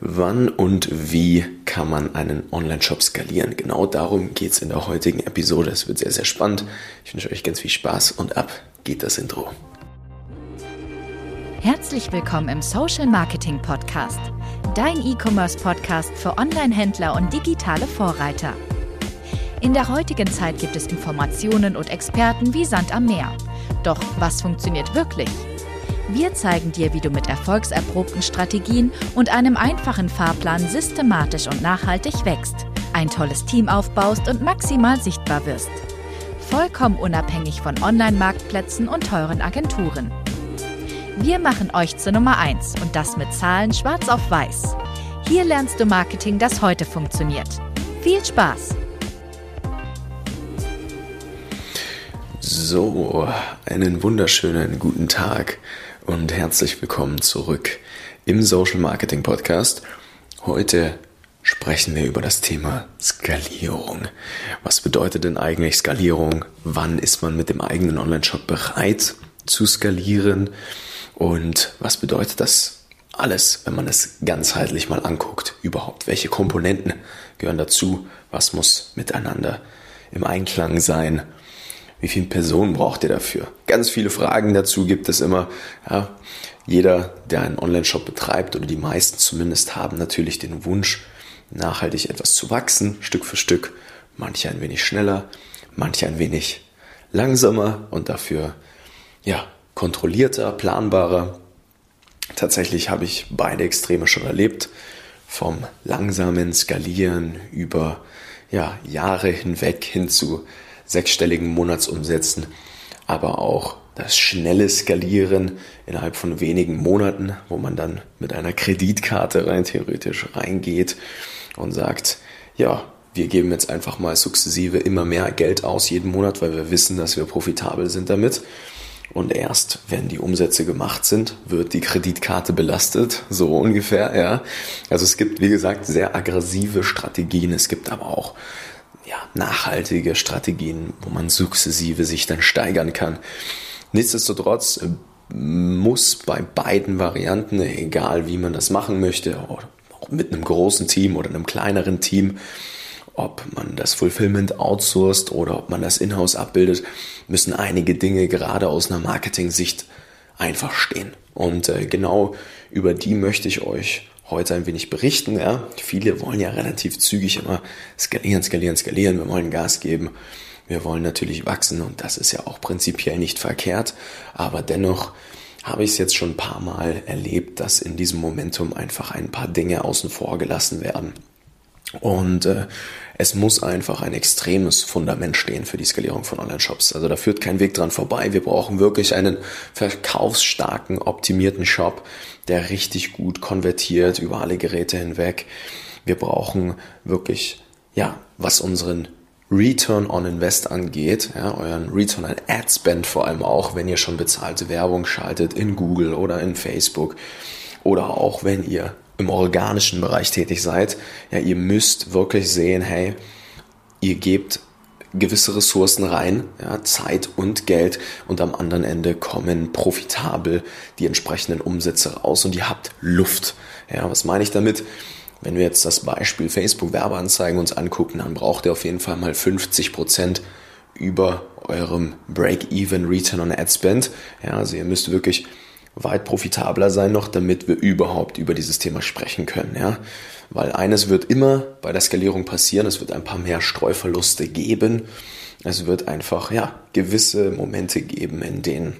Wann und wie kann man einen Online-Shop skalieren? Genau darum geht es in der heutigen Episode. Es wird sehr, sehr spannend. Ich wünsche euch ganz viel Spaß und ab geht das Intro. Herzlich willkommen im Social Marketing Podcast, dein E-Commerce Podcast für Online-Händler und digitale Vorreiter. In der heutigen Zeit gibt es Informationen und Experten wie Sand am Meer. Doch was funktioniert wirklich? Wir zeigen dir, wie du mit erfolgserprobten Strategien und einem einfachen Fahrplan systematisch und nachhaltig wächst, ein tolles Team aufbaust und maximal sichtbar wirst. Vollkommen unabhängig von Online-Marktplätzen und teuren Agenturen. Wir machen euch zur Nummer 1 und das mit Zahlen schwarz auf weiß. Hier lernst du Marketing, das heute funktioniert. Viel Spaß! So, einen wunderschönen guten Tag und herzlich willkommen zurück im Social Marketing Podcast. Heute sprechen wir über das Thema Skalierung. Was bedeutet denn eigentlich Skalierung? Wann ist man mit dem eigenen Online-Shop bereit zu skalieren? Und was bedeutet das alles, wenn man es ganzheitlich mal anguckt? Überhaupt, welche Komponenten gehören dazu? Was muss miteinander im Einklang sein? Wie viele Personen braucht ihr dafür? Ganz viele Fragen dazu gibt es immer. Ja, jeder, der einen Online-Shop betreibt oder die meisten zumindest haben natürlich den Wunsch, nachhaltig etwas zu wachsen, Stück für Stück. Manche ein wenig schneller, manche ein wenig langsamer und dafür ja kontrollierter, planbarer. Tatsächlich habe ich beide Extreme schon erlebt, vom langsamen Skalieren über ja, Jahre hinweg hin zu sechsstelligen Monatsumsätzen, aber auch das schnelle Skalieren innerhalb von wenigen Monaten, wo man dann mit einer Kreditkarte rein theoretisch reingeht und sagt, ja, wir geben jetzt einfach mal sukzessive immer mehr Geld aus jeden Monat, weil wir wissen, dass wir profitabel sind damit. Und erst wenn die Umsätze gemacht sind, wird die Kreditkarte belastet, so ungefähr, ja. Also es gibt, wie gesagt, sehr aggressive Strategien. Es gibt aber auch ja, nachhaltige Strategien, wo man sukzessive sich dann steigern kann. Nichtsdestotrotz äh, muss bei beiden Varianten, egal wie man das machen möchte, auch mit einem großen Team oder einem kleineren Team, ob man das Fulfillment outsourced oder ob man das in-house abbildet, müssen einige Dinge gerade aus einer Marketing-Sicht einfach stehen. Und äh, genau über die möchte ich euch heute ein wenig berichten. Ja. Viele wollen ja relativ zügig immer skalieren, skalieren, skalieren. Wir wollen Gas geben. Wir wollen natürlich wachsen und das ist ja auch prinzipiell nicht verkehrt. Aber dennoch habe ich es jetzt schon ein paar Mal erlebt, dass in diesem Momentum einfach ein paar Dinge außen vor gelassen werden. Und äh, es muss einfach ein extremes Fundament stehen für die Skalierung von Online-Shops. Also da führt kein Weg dran vorbei. Wir brauchen wirklich einen verkaufsstarken, optimierten Shop, der richtig gut konvertiert über alle Geräte hinweg. Wir brauchen wirklich, ja, was unseren Return on Invest angeht, ja, euren Return on Ad Spend vor allem auch, wenn ihr schon bezahlte Werbung schaltet in Google oder in Facebook oder auch wenn ihr im organischen Bereich tätig seid, ja, ihr müsst wirklich sehen, hey, ihr gebt gewisse Ressourcen rein, ja, Zeit und Geld und am anderen Ende kommen profitabel die entsprechenden Umsätze raus und ihr habt Luft. Ja, was meine ich damit? Wenn wir jetzt das Beispiel Facebook Werbeanzeigen uns angucken, dann braucht ihr auf jeden Fall mal 50 Prozent über eurem Break-Even Return on Ad Spend. Ja, also ihr müsst wirklich weit profitabler sein noch, damit wir überhaupt über dieses Thema sprechen können, ja. Weil eines wird immer bei der Skalierung passieren, es wird ein paar mehr Streuverluste geben. Es wird einfach, ja, gewisse Momente geben, in denen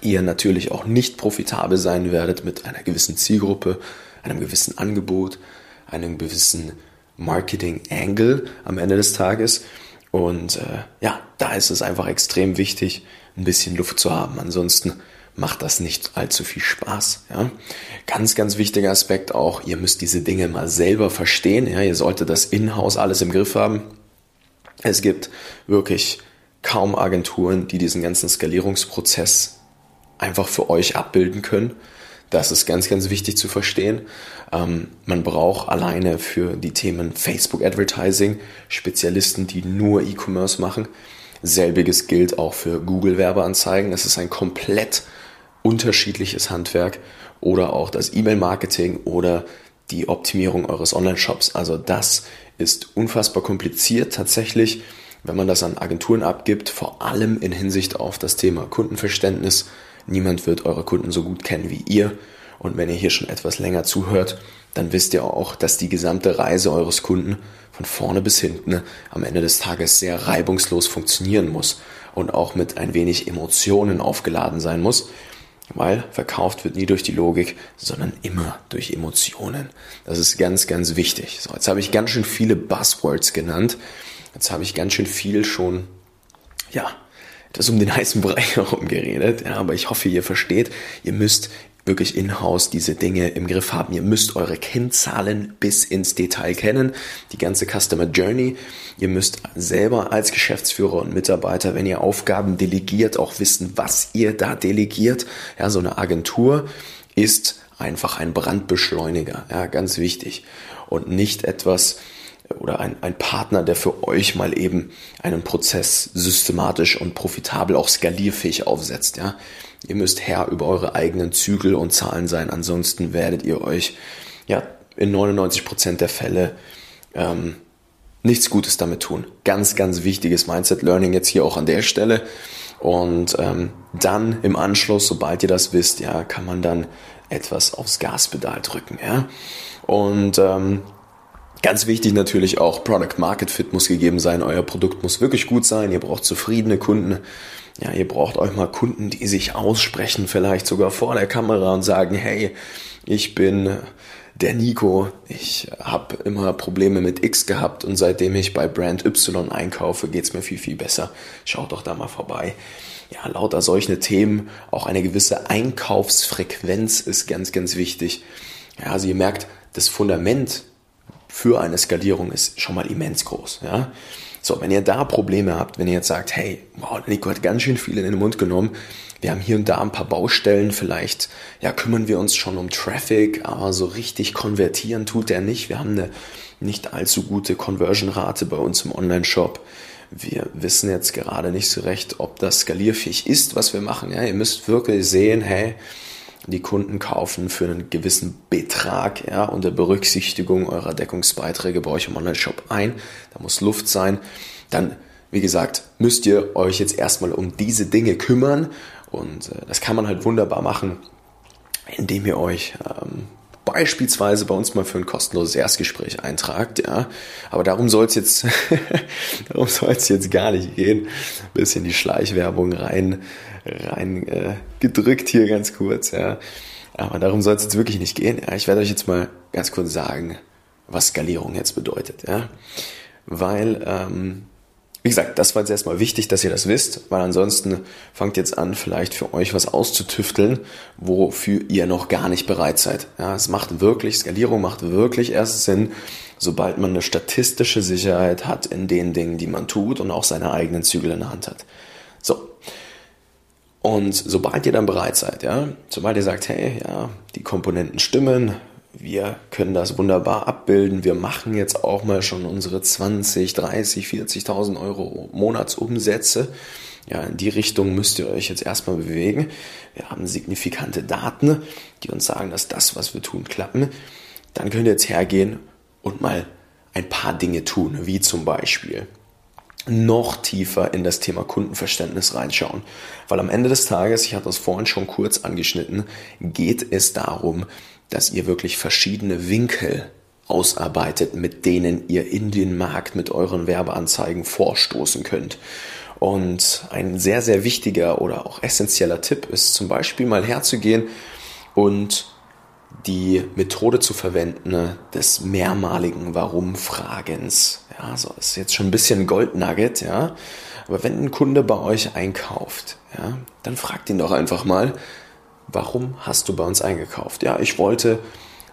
ihr natürlich auch nicht profitabel sein werdet mit einer gewissen Zielgruppe, einem gewissen Angebot, einem gewissen Marketing-Angle am Ende des Tages. Und äh, ja, da ist es einfach extrem wichtig, ein bisschen Luft zu haben. Ansonsten macht das nicht allzu viel Spaß. Ja? Ganz, ganz wichtiger Aspekt auch, ihr müsst diese Dinge mal selber verstehen. Ja? Ihr solltet das in-house alles im Griff haben. Es gibt wirklich kaum Agenturen, die diesen ganzen Skalierungsprozess einfach für euch abbilden können. Das ist ganz, ganz wichtig zu verstehen. Ähm, man braucht alleine für die Themen Facebook Advertising Spezialisten, die nur E-Commerce machen. Selbiges gilt auch für Google Werbeanzeigen. Das ist ein komplett unterschiedliches Handwerk oder auch das E-Mail-Marketing oder die Optimierung eures Online-Shops. Also das ist unfassbar kompliziert tatsächlich, wenn man das an Agenturen abgibt, vor allem in Hinsicht auf das Thema Kundenverständnis. Niemand wird eure Kunden so gut kennen wie ihr. Und wenn ihr hier schon etwas länger zuhört, dann wisst ihr auch, dass die gesamte Reise eures Kunden von vorne bis hinten am Ende des Tages sehr reibungslos funktionieren muss und auch mit ein wenig Emotionen aufgeladen sein muss, weil verkauft wird nie durch die Logik, sondern immer durch Emotionen. Das ist ganz, ganz wichtig. So, jetzt habe ich ganz schön viele Buzzwords genannt. Jetzt habe ich ganz schön viel schon, ja, das um den heißen Brei herum geredet. Ja, aber ich hoffe, ihr versteht, ihr müsst wirklich in-house diese Dinge im Griff haben. Ihr müsst eure Kennzahlen bis ins Detail kennen, die ganze Customer Journey. Ihr müsst selber als Geschäftsführer und Mitarbeiter, wenn ihr Aufgaben delegiert, auch wissen, was ihr da delegiert. Ja, so eine Agentur ist einfach ein Brandbeschleuniger, ja, ganz wichtig. Und nicht etwas, oder ein, ein Partner, der für euch mal eben einen Prozess systematisch und profitabel auch skalierfähig aufsetzt. Ja? Ihr müsst Herr über eure eigenen Zügel und Zahlen sein, ansonsten werdet ihr euch ja in 99 Prozent der Fälle ähm, nichts Gutes damit tun. Ganz, ganz wichtiges Mindset-Learning jetzt hier auch an der Stelle. Und ähm, dann im Anschluss, sobald ihr das wisst, ja, kann man dann etwas aufs Gaspedal drücken. Ja? Und ähm, Ganz wichtig natürlich auch, Product Market Fit muss gegeben sein. Euer Produkt muss wirklich gut sein. Ihr braucht zufriedene Kunden. Ja, ihr braucht euch mal Kunden, die sich aussprechen, vielleicht sogar vor der Kamera und sagen, hey, ich bin der Nico. Ich habe immer Probleme mit X gehabt und seitdem ich bei Brand Y einkaufe, geht's mir viel, viel besser. Schaut doch da mal vorbei. Ja, lauter solche Themen, auch eine gewisse Einkaufsfrequenz ist ganz, ganz wichtig. Ja, also ihr merkt, das Fundament für eine Skalierung ist schon mal immens groß. Ja? So, wenn ihr da Probleme habt, wenn ihr jetzt sagt, hey, wow, Nico hat ganz schön viel in den Mund genommen, wir haben hier und da ein paar Baustellen, vielleicht ja, kümmern wir uns schon um Traffic, aber so richtig konvertieren tut er nicht. Wir haben eine nicht allzu gute Conversion-Rate bei uns im Online-Shop. Wir wissen jetzt gerade nicht so recht, ob das skalierfähig ist, was wir machen. Ja, ihr müsst wirklich sehen, hey, die Kunden kaufen für einen gewissen Betrag, ja, unter Berücksichtigung eurer Deckungsbeiträge bei euch im Online-Shop ein. Da muss Luft sein. Dann, wie gesagt, müsst ihr euch jetzt erstmal um diese Dinge kümmern. Und äh, das kann man halt wunderbar machen, indem ihr euch ähm, beispielsweise bei uns mal für ein kostenloses Erstgespräch eintragt, ja. Aber darum soll es jetzt, darum soll jetzt gar nicht gehen. Ein bisschen die Schleichwerbung rein, rein äh, gedrückt hier ganz kurz, ja. Aber darum soll es jetzt wirklich nicht gehen. Ja. Ich werde euch jetzt mal ganz kurz sagen, was Skalierung jetzt bedeutet, ja. Weil ähm, wie gesagt, das war jetzt erstmal wichtig, dass ihr das wisst, weil ansonsten fangt jetzt an, vielleicht für euch was auszutüfteln, wofür ihr noch gar nicht bereit seid. Ja, es macht wirklich, Skalierung macht wirklich erst Sinn, sobald man eine statistische Sicherheit hat in den Dingen, die man tut und auch seine eigenen Zügel in der Hand hat. So. Und sobald ihr dann bereit seid, ja, sobald ihr sagt, hey, ja, die Komponenten stimmen, wir können das wunderbar abbilden. Wir machen jetzt auch mal schon unsere 20, 30, 40.000 Euro Monatsumsätze. Ja, in die Richtung müsst ihr euch jetzt erstmal bewegen. Wir haben signifikante Daten, die uns sagen, dass das, was wir tun, klappen. Dann könnt ihr jetzt hergehen und mal ein paar Dinge tun, wie zum Beispiel noch tiefer in das Thema Kundenverständnis reinschauen. Weil am Ende des Tages, ich hatte das vorhin schon kurz angeschnitten, geht es darum, dass ihr wirklich verschiedene Winkel ausarbeitet, mit denen ihr in den Markt mit euren Werbeanzeigen vorstoßen könnt. Und ein sehr, sehr wichtiger oder auch essentieller Tipp ist zum Beispiel mal herzugehen und die Methode zu verwenden des mehrmaligen Warum-Fragens. Ja, so ist jetzt schon ein bisschen Goldnugget, ja. Aber wenn ein Kunde bei euch einkauft, ja, dann fragt ihn doch einfach mal, warum hast du bei uns eingekauft? Ja, ich wollte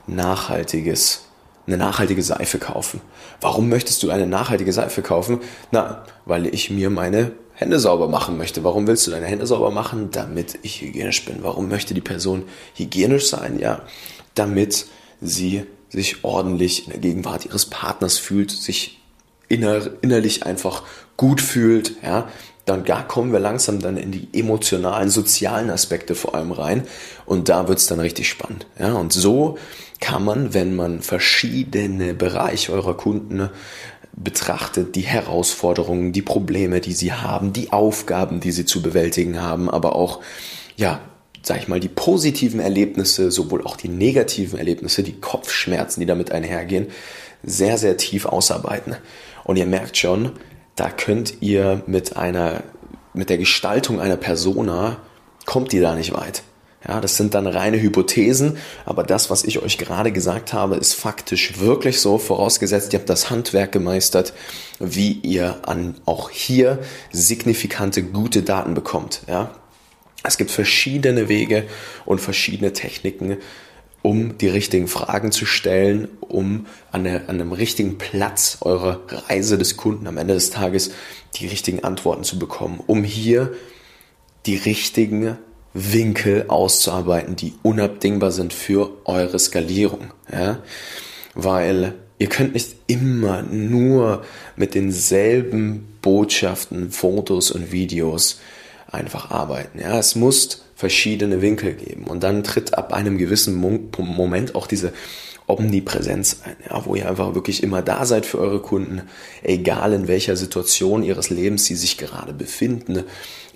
nachhaltiges, eine nachhaltige Seife kaufen. Warum möchtest du eine nachhaltige Seife kaufen? Na, weil ich mir meine Hände sauber machen möchte. Warum willst du deine Hände sauber machen? Damit ich hygienisch bin. Warum möchte die Person hygienisch sein? Ja, damit sie sich ordentlich in der Gegenwart ihres Partners fühlt, sich inner, innerlich einfach gut fühlt, ja, dann ja, kommen wir langsam dann in die emotionalen, sozialen Aspekte vor allem rein und da wird's dann richtig spannend. Ja, und so kann man, wenn man verschiedene Bereiche eurer Kunden betrachtet, die Herausforderungen, die Probleme, die sie haben, die Aufgaben, die sie zu bewältigen haben, aber auch, ja, sag ich mal, die positiven Erlebnisse, sowohl auch die negativen Erlebnisse, die Kopfschmerzen, die damit einhergehen, sehr, sehr tief ausarbeiten. Und ihr merkt schon, da könnt ihr mit einer, mit der Gestaltung einer Persona, kommt ihr da nicht weit. Ja, das sind dann reine Hypothesen, aber das, was ich euch gerade gesagt habe, ist faktisch wirklich so, vorausgesetzt, ihr habt das Handwerk gemeistert, wie ihr an auch hier signifikante gute Daten bekommt. Ja, es gibt verschiedene Wege und verschiedene Techniken, um die richtigen Fragen zu stellen, um an, der, an einem richtigen Platz eurer Reise des Kunden am Ende des Tages die richtigen Antworten zu bekommen, um hier die richtigen Winkel auszuarbeiten, die unabdingbar sind für eure Skalierung. Ja? Weil ihr könnt nicht immer nur mit denselben Botschaften, Fotos und Videos einfach arbeiten. Ja, es muss verschiedene Winkel geben und dann tritt ab einem gewissen Moment auch diese Omnipräsenz ein, ja, wo ihr einfach wirklich immer da seid für eure Kunden, egal in welcher Situation ihres Lebens sie sich gerade befinden,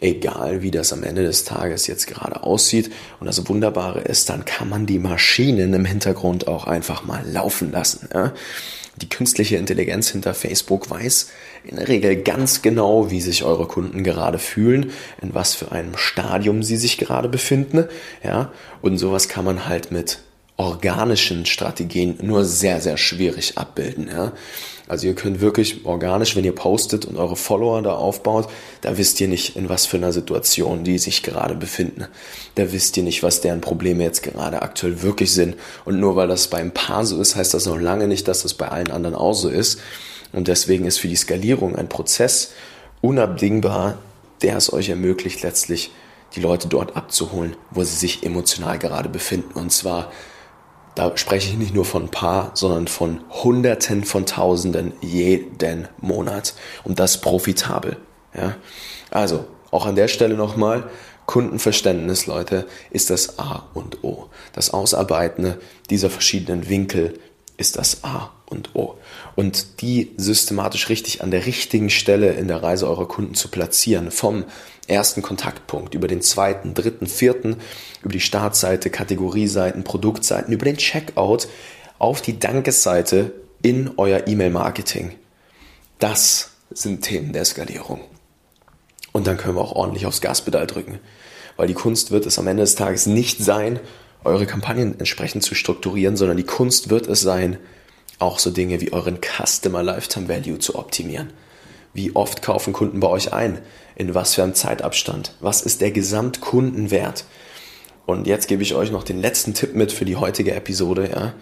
egal wie das am Ende des Tages jetzt gerade aussieht. Und das Wunderbare ist, dann kann man die Maschinen im Hintergrund auch einfach mal laufen lassen. Ja. Die künstliche Intelligenz hinter Facebook weiß in der Regel ganz genau, wie sich eure Kunden gerade fühlen, in was für einem Stadium sie sich gerade befinden, ja. Und sowas kann man halt mit organischen Strategien nur sehr, sehr schwierig abbilden. Ja? Also ihr könnt wirklich organisch, wenn ihr postet und eure Follower da aufbaut, da wisst ihr nicht, in was für einer Situation die sich gerade befinden. Da wisst ihr nicht, was deren Probleme jetzt gerade aktuell wirklich sind. Und nur weil das bei ein paar so ist, heißt das noch lange nicht, dass das bei allen anderen auch so ist. Und deswegen ist für die Skalierung ein Prozess unabdingbar, der es euch ermöglicht, letztlich die Leute dort abzuholen, wo sie sich emotional gerade befinden. Und zwar da spreche ich nicht nur von ein paar, sondern von Hunderten von Tausenden jeden Monat. Und das profitabel. Ja? Also, auch an der Stelle nochmal, Kundenverständnis, Leute, ist das A und O. Das Ausarbeiten dieser verschiedenen Winkel ist das A und O. Und die systematisch richtig an der richtigen Stelle in der Reise eurer Kunden zu platzieren, vom ersten Kontaktpunkt über den zweiten, dritten, vierten, über die Startseite, Kategorieseiten, Produktseiten, über den Checkout auf die Dankesseite in euer E-Mail-Marketing. Das sind Themen der Skalierung. Und dann können wir auch ordentlich aufs Gaspedal drücken. Weil die Kunst wird es am Ende des Tages nicht sein, eure Kampagnen entsprechend zu strukturieren, sondern die Kunst wird es sein, auch so Dinge wie euren Customer Lifetime Value zu optimieren. Wie oft kaufen Kunden bei euch ein? In was für einem Zeitabstand? Was ist der Gesamtkundenwert? Und jetzt gebe ich euch noch den letzten Tipp mit für die heutige Episode. Ja.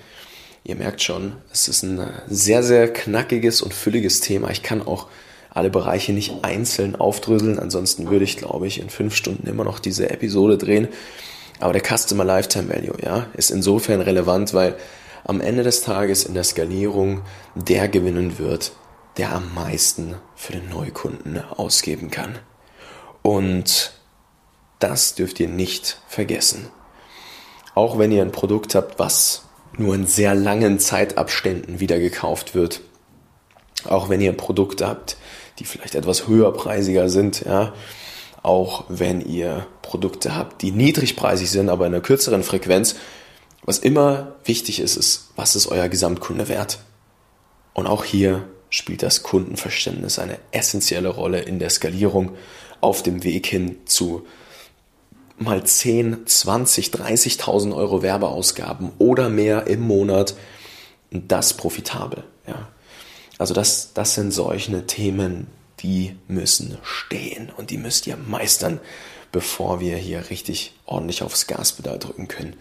Ihr merkt schon, es ist ein sehr, sehr knackiges und fülliges Thema. Ich kann auch alle Bereiche nicht einzeln aufdröseln. Ansonsten würde ich, glaube ich, in fünf Stunden immer noch diese Episode drehen. Aber der Customer Lifetime Value, ja, ist insofern relevant, weil am Ende des Tages in der Skalierung der gewinnen wird, der am meisten für den Neukunden ausgeben kann. Und das dürft ihr nicht vergessen. Auch wenn ihr ein Produkt habt, was nur in sehr langen Zeitabständen wieder gekauft wird, auch wenn ihr Produkte habt, die vielleicht etwas höherpreisiger sind, ja, auch wenn ihr Produkte habt, die niedrigpreisig sind, aber in einer kürzeren Frequenz. Was immer wichtig ist, ist, was ist euer Gesamtkunde wert? Und auch hier spielt das Kundenverständnis eine essentielle Rolle in der Skalierung auf dem Weg hin zu mal 10, 20, 30.000 Euro Werbeausgaben oder mehr im Monat. Das profitabel. Ja. Also das, das sind solche Themen, die müssen stehen und die müsst ihr meistern, bevor wir hier richtig ordentlich aufs Gaspedal drücken können.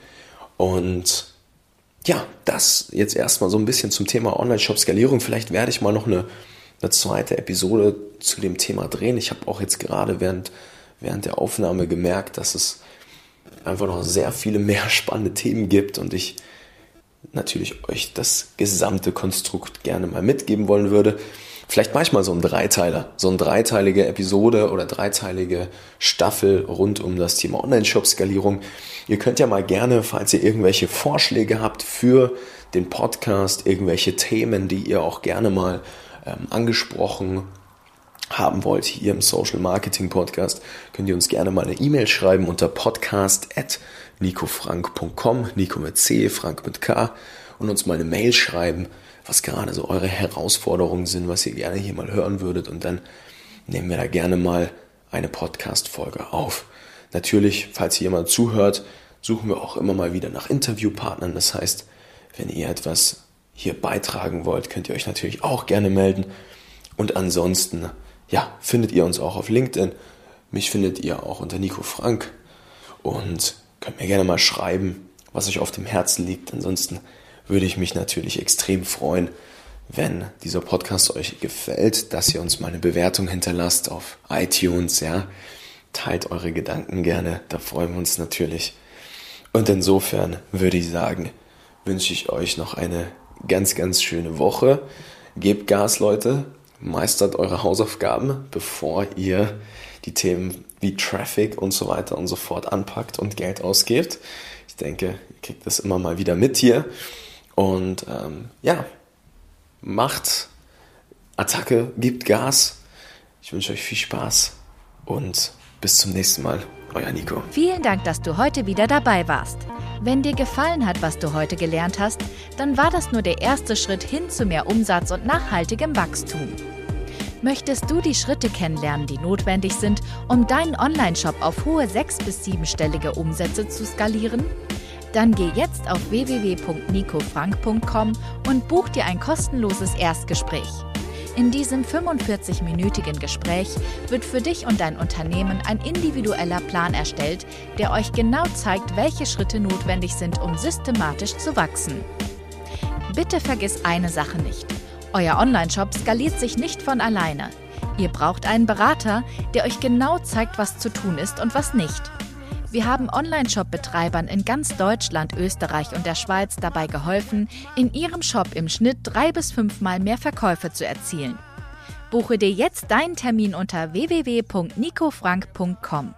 Und ja, das jetzt erstmal so ein bisschen zum Thema Online-Shop-Skalierung. Vielleicht werde ich mal noch eine, eine zweite Episode zu dem Thema drehen. Ich habe auch jetzt gerade während, während der Aufnahme gemerkt, dass es einfach noch sehr viele mehr spannende Themen gibt und ich natürlich euch das gesamte Konstrukt gerne mal mitgeben wollen würde. Vielleicht manchmal so ein Dreiteiler, so eine dreiteilige Episode oder dreiteilige Staffel rund um das Thema Online-Shop-Skalierung. Ihr könnt ja mal gerne, falls ihr irgendwelche Vorschläge habt für den Podcast, irgendwelche Themen, die ihr auch gerne mal ähm, angesprochen haben wollt hier im Social Marketing Podcast, könnt ihr uns gerne mal eine E-Mail schreiben unter podcast.nicofrank.com, Nico mit C, Frank mit K und uns mal eine Mail schreiben, was gerade so eure Herausforderungen sind, was ihr gerne hier mal hören würdet und dann nehmen wir da gerne mal eine Podcast-Folge auf. Natürlich, falls hier jemand zuhört, suchen wir auch immer mal wieder nach Interviewpartnern. Das heißt, wenn ihr etwas hier beitragen wollt, könnt ihr euch natürlich auch gerne melden. Und ansonsten ja, findet ihr uns auch auf LinkedIn. Mich findet ihr auch unter Nico Frank und könnt mir gerne mal schreiben, was euch auf dem Herzen liegt. Ansonsten würde ich mich natürlich extrem freuen, wenn dieser Podcast euch gefällt, dass ihr uns mal eine Bewertung hinterlasst auf iTunes, ja. Teilt eure Gedanken gerne, da freuen wir uns natürlich. Und insofern würde ich sagen, wünsche ich euch noch eine ganz, ganz schöne Woche. Gebt Gas, Leute meistert eure Hausaufgaben, bevor ihr die Themen wie Traffic und so weiter und so fort anpackt und Geld ausgebt. Ich denke, ihr kriegt das immer mal wieder mit hier. Und ähm, ja, macht Attacke, gibt Gas. Ich wünsche euch viel Spaß und bis zum nächsten Mal. Euer Nico. Vielen Dank, dass du heute wieder dabei warst. Wenn dir gefallen hat, was du heute gelernt hast, dann war das nur der erste Schritt hin zu mehr Umsatz und nachhaltigem Wachstum. Möchtest du die Schritte kennenlernen, die notwendig sind, um deinen Online-Shop auf hohe sechs- bis siebenstellige Umsätze zu skalieren? Dann geh jetzt auf www.nicofrank.com und buch dir ein kostenloses Erstgespräch. In diesem 45-minütigen Gespräch wird für dich und dein Unternehmen ein individueller Plan erstellt, der euch genau zeigt, welche Schritte notwendig sind, um systematisch zu wachsen. Bitte vergiss eine Sache nicht. Euer Online-Shop skaliert sich nicht von alleine. Ihr braucht einen Berater, der euch genau zeigt, was zu tun ist und was nicht. Wir haben Online-Shop-Betreibern in ganz Deutschland, Österreich und der Schweiz dabei geholfen, in ihrem Shop im Schnitt drei bis fünfmal mehr Verkäufe zu erzielen. Buche dir jetzt deinen Termin unter www.nicofrank.com.